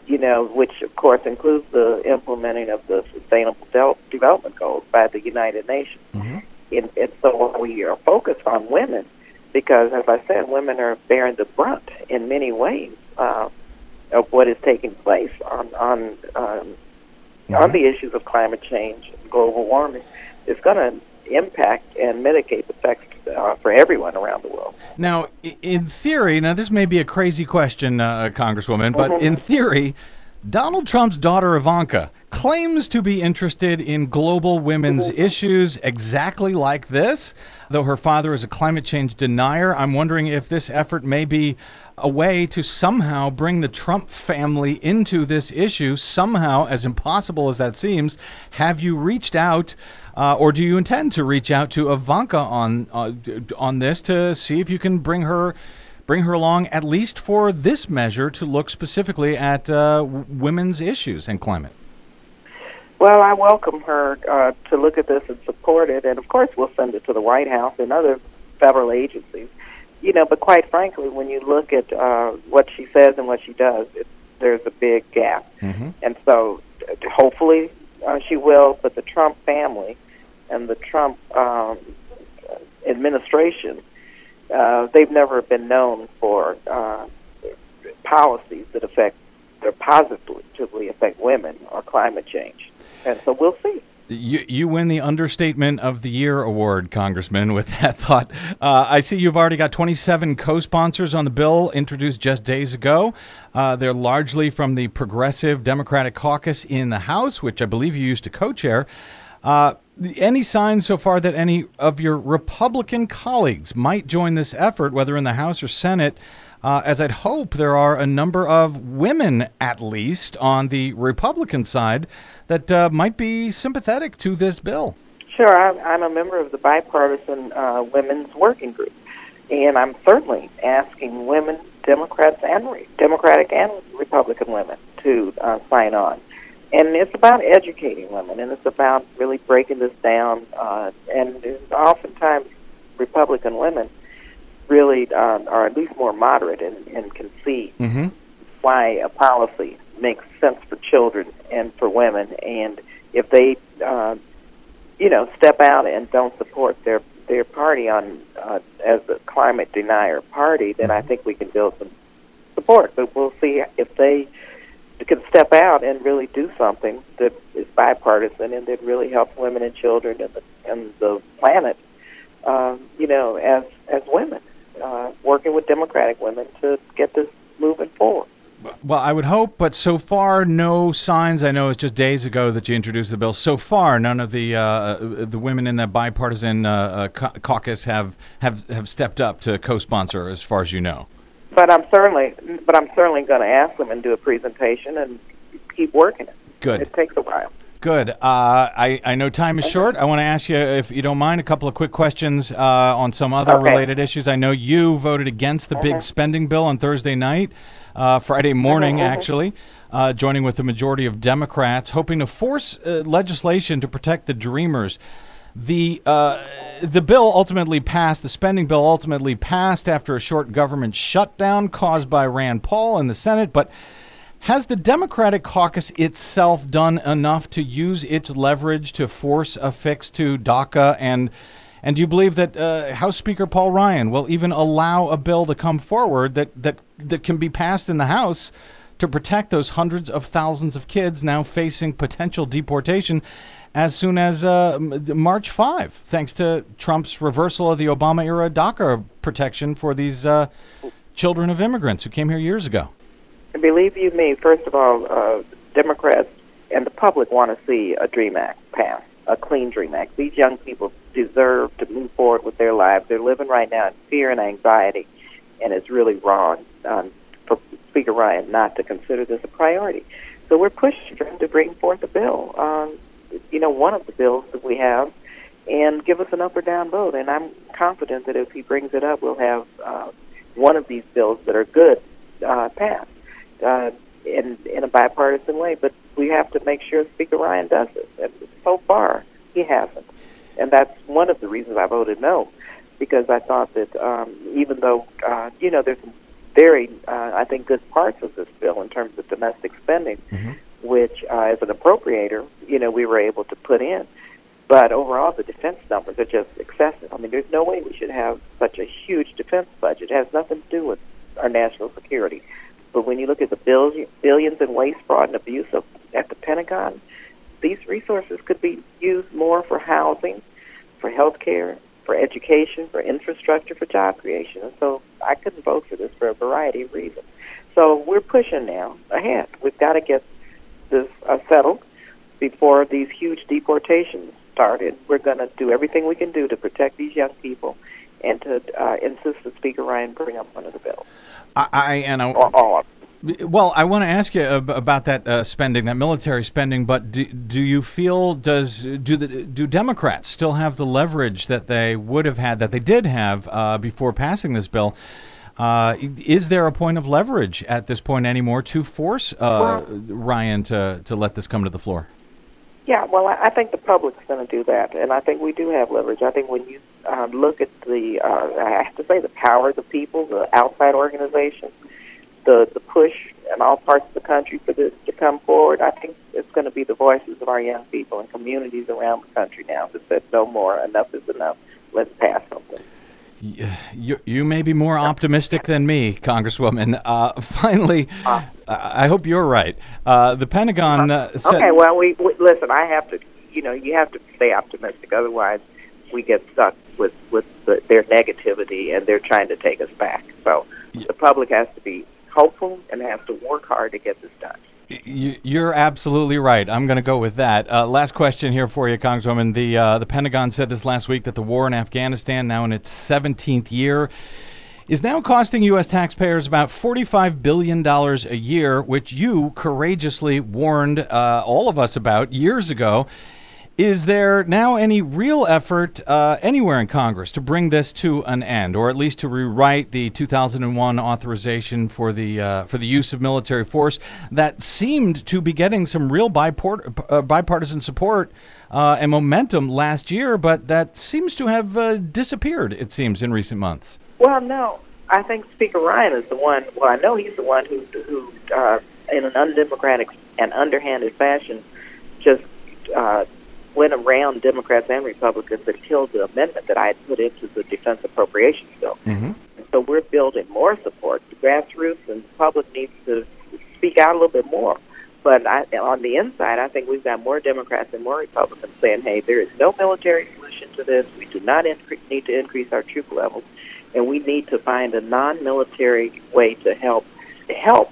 you know, which of course includes the implementing of the Sustainable Del- Development Goals by the United Nations. Mm-hmm. And, and so we are focused on women because, as I said, women are bearing the brunt in many ways uh, of what is taking place on on um, on the issues of climate change, global warming. is going to impact and mitigate the effects uh, for everyone around the world. Now, in theory, now this may be a crazy question, uh, Congresswoman, but Mhm. in theory, Donald Trump's daughter Ivanka claims to be interested in global women's issues exactly like this. Though her father is a climate change denier, I'm wondering if this effort may be a way to somehow bring the Trump family into this issue, somehow, as impossible as that seems. Have you reached out, uh, or do you intend to reach out to Ivanka on uh, on this to see if you can bring her? bring her along at least for this measure to look specifically at uh, women's issues and climate. Well, I welcome her uh, to look at this and support it, and of course, we'll send it to the White House and other federal agencies. You know, but quite frankly, when you look at uh, what she says and what she does, it, there's a big gap. Mm-hmm. And so, hopefully, uh, she will. But the Trump family and the Trump um, administration, uh, they've never been known for uh, policies that affect or positively affect women or climate change. And so we'll see. You, you win the Understatement of the Year award, Congressman, with that thought. Uh, I see you've already got 27 co sponsors on the bill introduced just days ago. Uh, they're largely from the Progressive Democratic Caucus in the House, which I believe you used to co chair. Uh, any signs so far that any of your Republican colleagues might join this effort, whether in the House or Senate? Uh, as I'd hope there are a number of women, at least, on the Republican side that uh, might be sympathetic to this bill. Sure, I'm, a member of the bipartisan uh, women's working group, and I'm certainly asking women, Democrats and re- Democratic and Republican women, to uh, sign on. And it's about educating women, and it's about really breaking this down. Uh, and oftentimes, Republican women really uh, are at least more moderate and, and can see Mm-hmm. why a policy makes sense for children and for women. And if they, uh, you know, step out and don't support their their party on uh, as a climate denier party, then I think we can build some support. But we'll see if they can step out and really do something that is bipartisan and that really helps women and children and the and the planet. Uh, you know, as as women, uh, working with Democratic women to get this moving forward. Well, I would hope, but so far, no signs. I know it's just days ago that you introduced the bill. So far, none of the uh, the women in that bipartisan uh, uh, caucus have, have have stepped up to co-sponsor, as far as you know. But I'm certainly, but I'm certainly going to ask them and do a presentation and keep working it. Good. It takes a while. Good. Uh, I, I know time is short. I want to ask you, if you don't mind, a couple of quick questions uh, on some other Okay. related issues. I know you voted against the big spending bill on Thursday night, uh, Friday morning, actually, uh, joining with the majority of Democrats, hoping to force uh, legislation to protect the Dreamers. The uh, the bill ultimately passed. The spending bill ultimately passed after a short government shutdown caused by Rand Paul in the Senate, but. Has the Democratic caucus itself done enough to use its leverage to force a fix to DACA? And and do you believe that uh, House Speaker Paul Ryan will even allow a bill to come forward that, that that can be passed in the House to protect those hundreds of thousands of kids now facing potential deportation as soon as uh, March 5, thanks to Trump's reversal of the Obama era DACA protection for these uh, children of immigrants who came here years ago? And believe you me, first of all, uh, Democrats and the public want to see a Dream Act passed, a clean Dream Act. These young people deserve to move forward with their lives. They're living right now in fear and anxiety, and it's really wrong um, for Speaker Ryan not to consider this a priority. So we're pushing him to bring forth a bill. Um, you know, one of the bills that we have and give us an up or down vote. And I'm confident that if he brings it up, we'll have uh, one of these bills that are good uh, passed uh, in in a bipartisan way. But we have to make sure Speaker Ryan does it. And so far, he hasn't, and that's one of the reasons I voted no, because I thought that um, even though uh, you know there's very uh, I think good parts of this bill in terms of domestic spending, which uh, as an appropriator, you know, we were able to put in. But overall, the defense numbers are just excessive. I mean, there's no way we should have such a huge defense budget. It has nothing to do with our national security. But when you look at the billions, billions in waste, fraud, and abuse of, at the Pentagon, these resources could be used more for housing, for health care, for education, for infrastructure, for job creation. And so I couldn't vote for this for a variety of reasons. So we're pushing now ahead. We've got to get this uh, settled before these huge deportations started. We're going to do everything we can do to protect these young people and to uh, insist that Speaker Ryan bring up one of the bills. I, I and I, Or all. Well, I want to ask you ab- about that uh, spending, that military spending. But do, do you feel does do the do Democrats still have the leverage that they would have had that they did have uh, before passing this bill? Uh, is there a point of leverage at this point anymore to force uh, Ryan to to let this come to the floor? Yeah, well, I think the public's going to do that, and I think we do have leverage. I think when you um, look at the, uh, I have to say, the power of the people, the outside organizations, the the push in all parts of the country for this to come forward, I think it's going to be the voices of our young people and communities around the country now that said no more, enough is enough. Let's pass something. You, you may be more optimistic than me, Congresswoman. Uh, finally, I I hope you're right. Uh, the Pentagon uh, said. Okay, well, we, we listen. I have to, you know, you have to stay optimistic. Otherwise, we get stuck with with the, their negativity, and they're trying to take us back. So the public has to be hopeful and has to work hard to get this done. You- You're absolutely right. I'm going to go with that. Uh, last question here for you, Congresswoman. The uh, the Pentagon said this last week that the war in Afghanistan, now in its 17th year, is now costing U.S. taxpayers about $45 billion a year, which you courageously warned uh, all of us about years ago. Is there now any real effort uh, anywhere in Congress to bring this to an end, or at least to rewrite the 2001 authorization for the uh, for the use of military force that seemed to be getting some real bipart- uh, bipartisan support uh, and momentum last year, but that seems to have uh, disappeared? It seems in recent months. Well, no, I think Speaker Ryan is the one. Well, I know he's the one who, who uh, in an undemocratic and underhanded fashion, just uh, went around Democrats and Republicans and killed the amendment that I had put into the defense appropriations bill. Mm-hmm. And so we're building more support. The grassroots and the public needs to speak out a little bit more. But I, on the inside, I think we've got more Democrats and more Republicans saying, "Hey, there is no military solution to this. We do not incre- need to increase our troop levels, and we need to find a non-military way to help help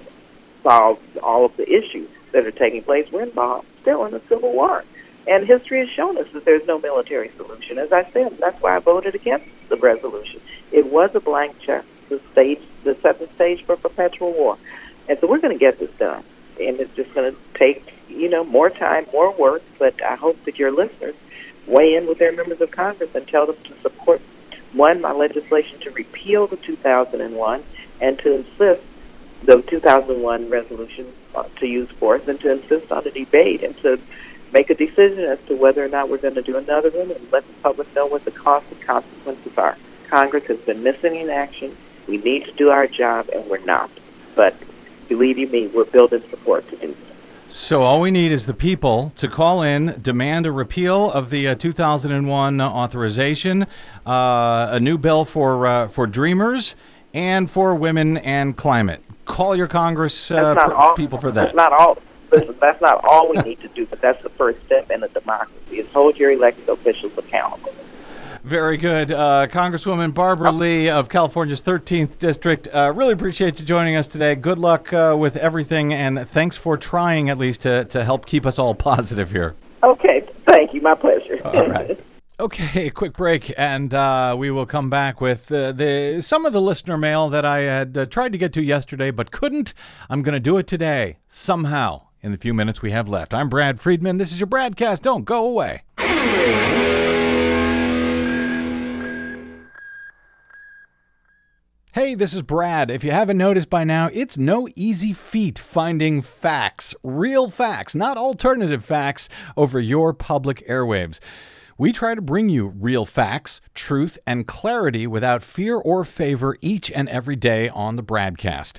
solve all of the issues that are taking place. We're involved still in a civil war, and history has shown us that there's no military solution. As I said, that's why I voted against the resolution. It was a blank check, the stage, the seventh stage for perpetual war, and so we're going to get this done. And it's just going to take, you know, more time, more work. But I hope that your listeners weigh in with their members of Congress and tell them to support one my legislation to repeal the 2001 and to insist the 2001 resolution uh, to use force and to insist on a debate and to make a decision as to whether or not we're going to do another one and let the public know what the cost and consequences are. Congress has been missing in action. We need to do our job, and we're not. But believe you me, we're building support to do so. So all we need is the people to call in, demand a repeal of the uh, 2001 authorization, uh, a new bill for uh, for Dreamers, and for women and climate. Call your Congress uh, per- all, people for That's that. not all. Listen, that's not all we need to do, but that's the first step in a democracy. Is hold your elected officials accountable. Very good, uh, Congresswoman Barbara Lee of California's 13th district. Uh, really appreciate you joining us today. Good luck uh, with everything, and thanks for trying at least to to help keep us all positive here. Okay, thank you. My pleasure. All right. Okay, quick break, and uh, we will come back with uh, the some of the listener mail that I had uh, tried to get to yesterday but couldn't. I'm going to do it today somehow in the few minutes we have left. I'm Brad Friedman. This is your BradCast. Don't go away. Hey, this is Brad. If you haven't noticed by now, it's no easy feat finding facts, real facts, not alternative facts, over your public airwaves. We try to bring you real facts, truth, and clarity without fear or favor each and every day on the BradCast.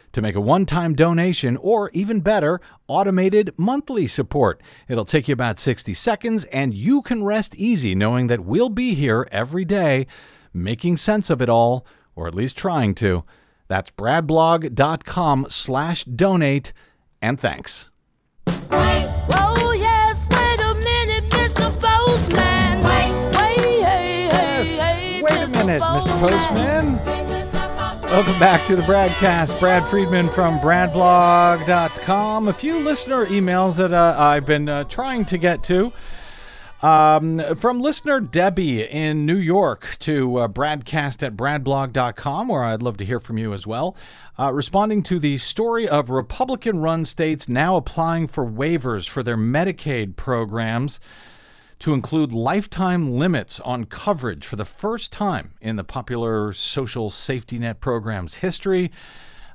to make a one-time donation or even better, automated monthly support. It'll take you about 60 seconds, and you can rest easy knowing that we'll be here every day making sense of it all, or at least trying to. That's bradblog.com slash donate, and thanks. Oh, yes, wait a minute, Mr. Postman. Wait, wait, hey, hey, hey, Wait a minute, Mr. Postman. Welcome back to the BradCast. Brad Friedman from bradblog.com. A few listener emails that uh, I've been uh, trying to get to. Um, from listener Debbie in New York to uh, BradCast at bradblog.com, where I'd love to hear from you as well. Uh, responding to the story of Republican run states now applying for waivers for their Medicaid programs to include lifetime limits on coverage for the first time in the popular social safety net program's history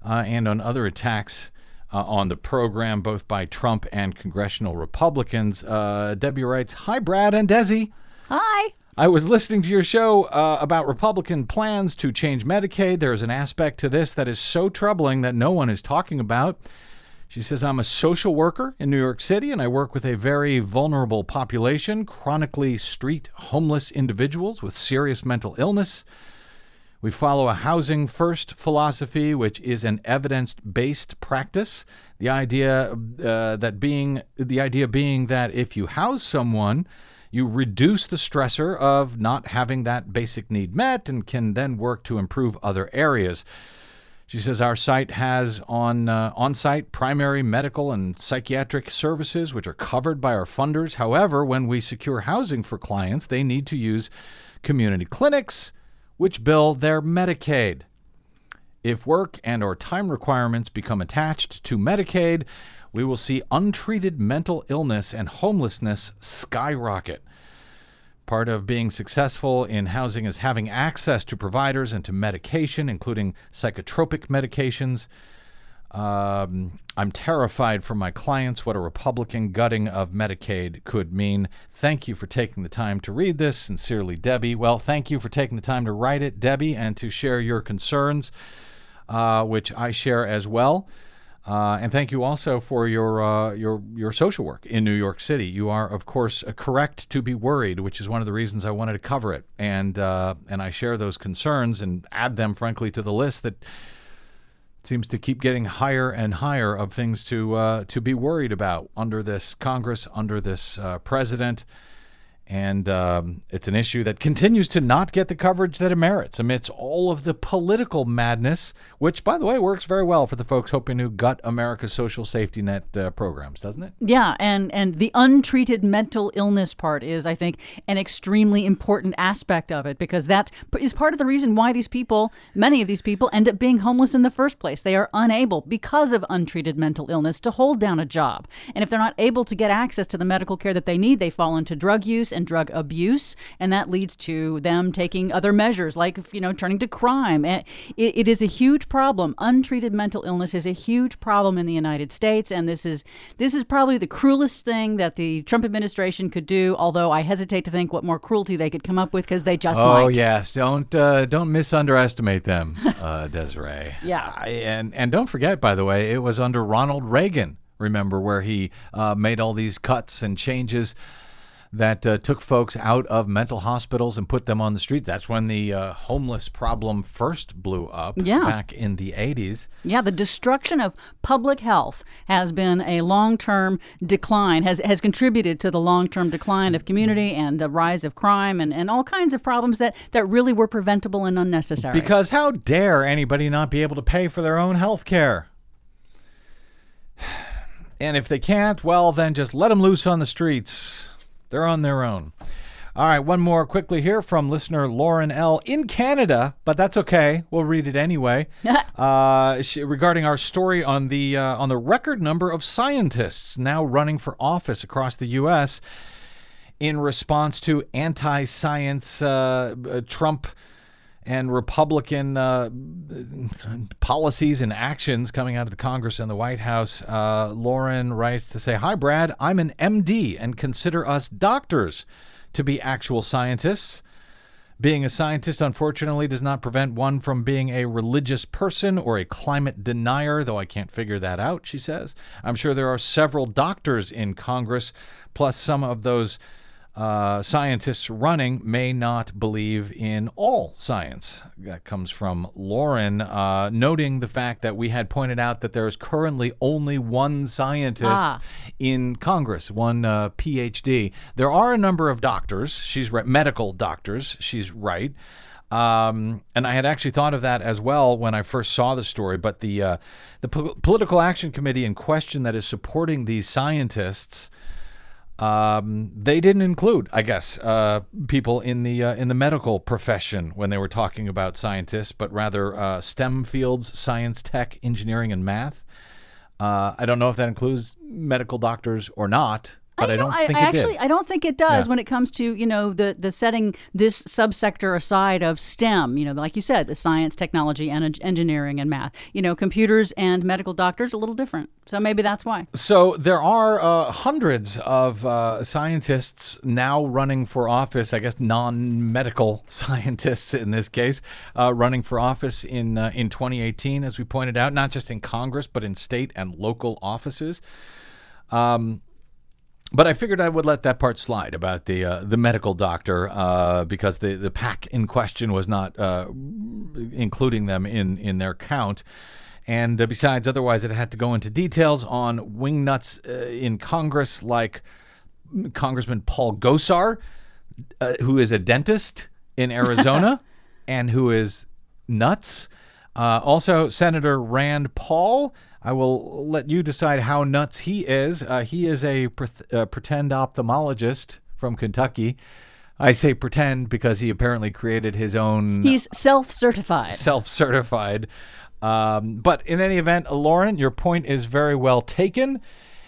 uh, and on other attacks uh, on the program, both by Trump and congressional Republicans. Uh, Debbie writes Hi, Brad and Desi. Hi. I was listening to your show uh, about Republican plans to change Medicaid. There is an aspect to this that is so troubling that no one is talking about. She says, I'm a social worker in New York City and I work with a very vulnerable population, chronically street homeless individuals with serious mental illness. We follow a housing first philosophy, which is an evidence based practice. The idea uh, that being the idea being that if you house someone, you reduce the stressor of not having that basic need met and can then work to improve other areas. She says our site has on uh, on-site primary medical and psychiatric services which are covered by our funders. However, when we secure housing for clients, they need to use community clinics which bill their Medicaid. If work and or time requirements become attached to Medicaid, we will see untreated mental illness and homelessness skyrocket. Part of being successful in housing is having access to providers and to medication, including psychotropic medications. Um, I'm terrified for my clients what a Republican gutting of Medicaid could mean. Thank you for taking the time to read this. Sincerely, Debbie. Well, thank you for taking the time to write it, Debbie, and to share your concerns, uh, which I share as well. Uh, and thank you also for your uh, your your social work in New York City. You are, of course, uh, correct to be worried, which is one of the reasons I wanted to cover it. And uh, and I share those concerns and add them, frankly, to the list that seems to keep getting higher and higher of things to uh, to be worried about under this Congress, under this uh, president. And um, it's an issue that continues to not get the coverage that it merits amidst all of the political madness, which, by the way, works very well for the folks hoping to gut America's social safety net uh, programs, doesn't it? Yeah, and and the untreated mental illness part is, I think, an extremely important aspect of it because that is part of the reason why these people, many of these people, end up being homeless in the first place. They are unable, because of untreated mental illness, to hold down a job, and if they're not able to get access to the medical care that they need, they fall into drug use and drug abuse, and that leads to them taking other measures like you know turning to crime. And it, it is a huge problem. Untreated mental illness is a huge problem in the United States, and this is this is probably the cruelest thing that the Trump administration could do. Although I hesitate to think what more cruelty they could come up with because they just Oh might. yes, don't uh, don't misunderestimate them, uh, Desiree. Yeah. I- and and don't forget, by the way, it was under Ronald Reagan. Remember where he uh, made all these cuts and changes that uh, took folks out of mental hospitals and put them on the streets. That's when the uh, homeless problem first blew up Yeah. back in the 80s. Yeah, the destruction of public health has been a long-term decline, has has contributed to the long-term decline of community and the rise of crime and, and all kinds of problems that, that really were preventable and unnecessary. Because how dare anybody not be able to pay for their own health care? And if they can't, well, then just let them loose on the streets. They're on their own. All right, one more quickly here from listener Lauren L. in Canada, but that's okay. We'll read it anyway. uh, she, regarding our story on the uh, on the record number of scientists now running for office across the U.S. in response to anti-science uh, uh, Trump and Republican uh, policies and actions coming out of the Congress and the White House. Uh, Lauren writes to say, Hi, Brad. I'm an MD and consider us doctors to be actual scientists. Being a scientist, unfortunately, does not prevent one from being a religious person or a climate denier, though I can't figure that out, she says. I'm sure there are several doctors in Congress, plus some of those uh, scientists running may not believe in all science. That comes from Lauren, uh, noting the fact that we had pointed out that there is currently only one scientist Ah. in Congress, one uh, PhD. There are a number of doctors. She's right, medical doctors. She's right. Um, and I had actually thought of that as well when I first saw the story. But the uh, the po- political action committee in question that is supporting these scientists um, they didn't include, I guess, uh, people in the uh, in the medical profession when they were talking about scientists, but rather uh, STEM fields: science, tech, engineering, and math. Uh, I don't know if that includes medical doctors or not, but I, know, don't think I it actually, did. I don't think it does Yeah. when it comes to you know the the setting this subsector aside of STEM. You know, like you said, the science, technology, and engineering and math. You know, computers and medical doctors a little different. So maybe that's why. So there are uh, hundreds of uh, scientists now running for office. I guess non-medical scientists in this case, uh, running for office in uh, in 2018, as we pointed out, not just in Congress but in state and local offices. Um, but I figured I would let that part slide about the uh, the medical doctor uh, because the the PAC in question was not uh, including them in in their count. And uh, besides, otherwise, it had to go into details on wingnuts uh, in Congress, like Congressman Paul Gosar, uh, who is a dentist in Arizona and who is nuts. Uh, also, Senator Rand Paul. I will let you decide how nuts he is. Uh, he is a pre- uh, pretend ophthalmologist from Kentucky. I say pretend because he apparently created his own He's self-certified. self certified. Um, but in any event, Lauren, your point is very well taken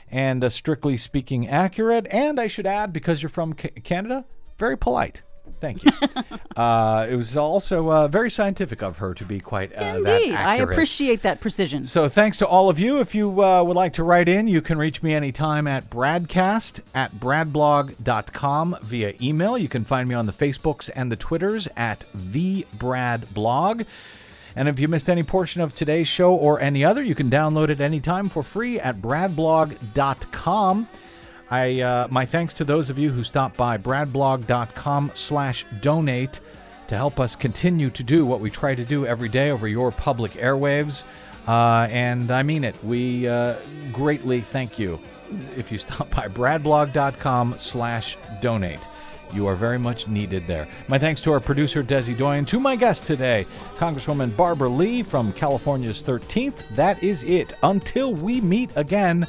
and uh, strictly speaking accurate. And I should add, because you're from Ca- Canada, very polite. Thank you. uh, it was also uh, very scientific of her to be quite uh, that Indeed, I appreciate that precision. So thanks to all of you. If you uh, would like to write in, you can reach me anytime at bradcast at bradblog.com via email. You can find me on the Facebooks and the Twitters at the Brad Blog. And if you missed any portion of today's show or any other, you can download it anytime for free at bradblog.com. I uh, my thanks to those of you who stopped by bradblog.com slash donate to help us continue to do what we try to do every day over your public airwaves. Uh, and I mean it. We uh, greatly thank you if you stop by bradblog.com slash donate. You are very much needed there. My thanks to our producer, Desi Doyen, to my guest today, Congresswoman Barbara Lee from California's 13th. That is it. Until we meet again,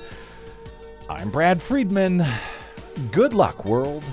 I'm Brad Friedman. Good luck, world.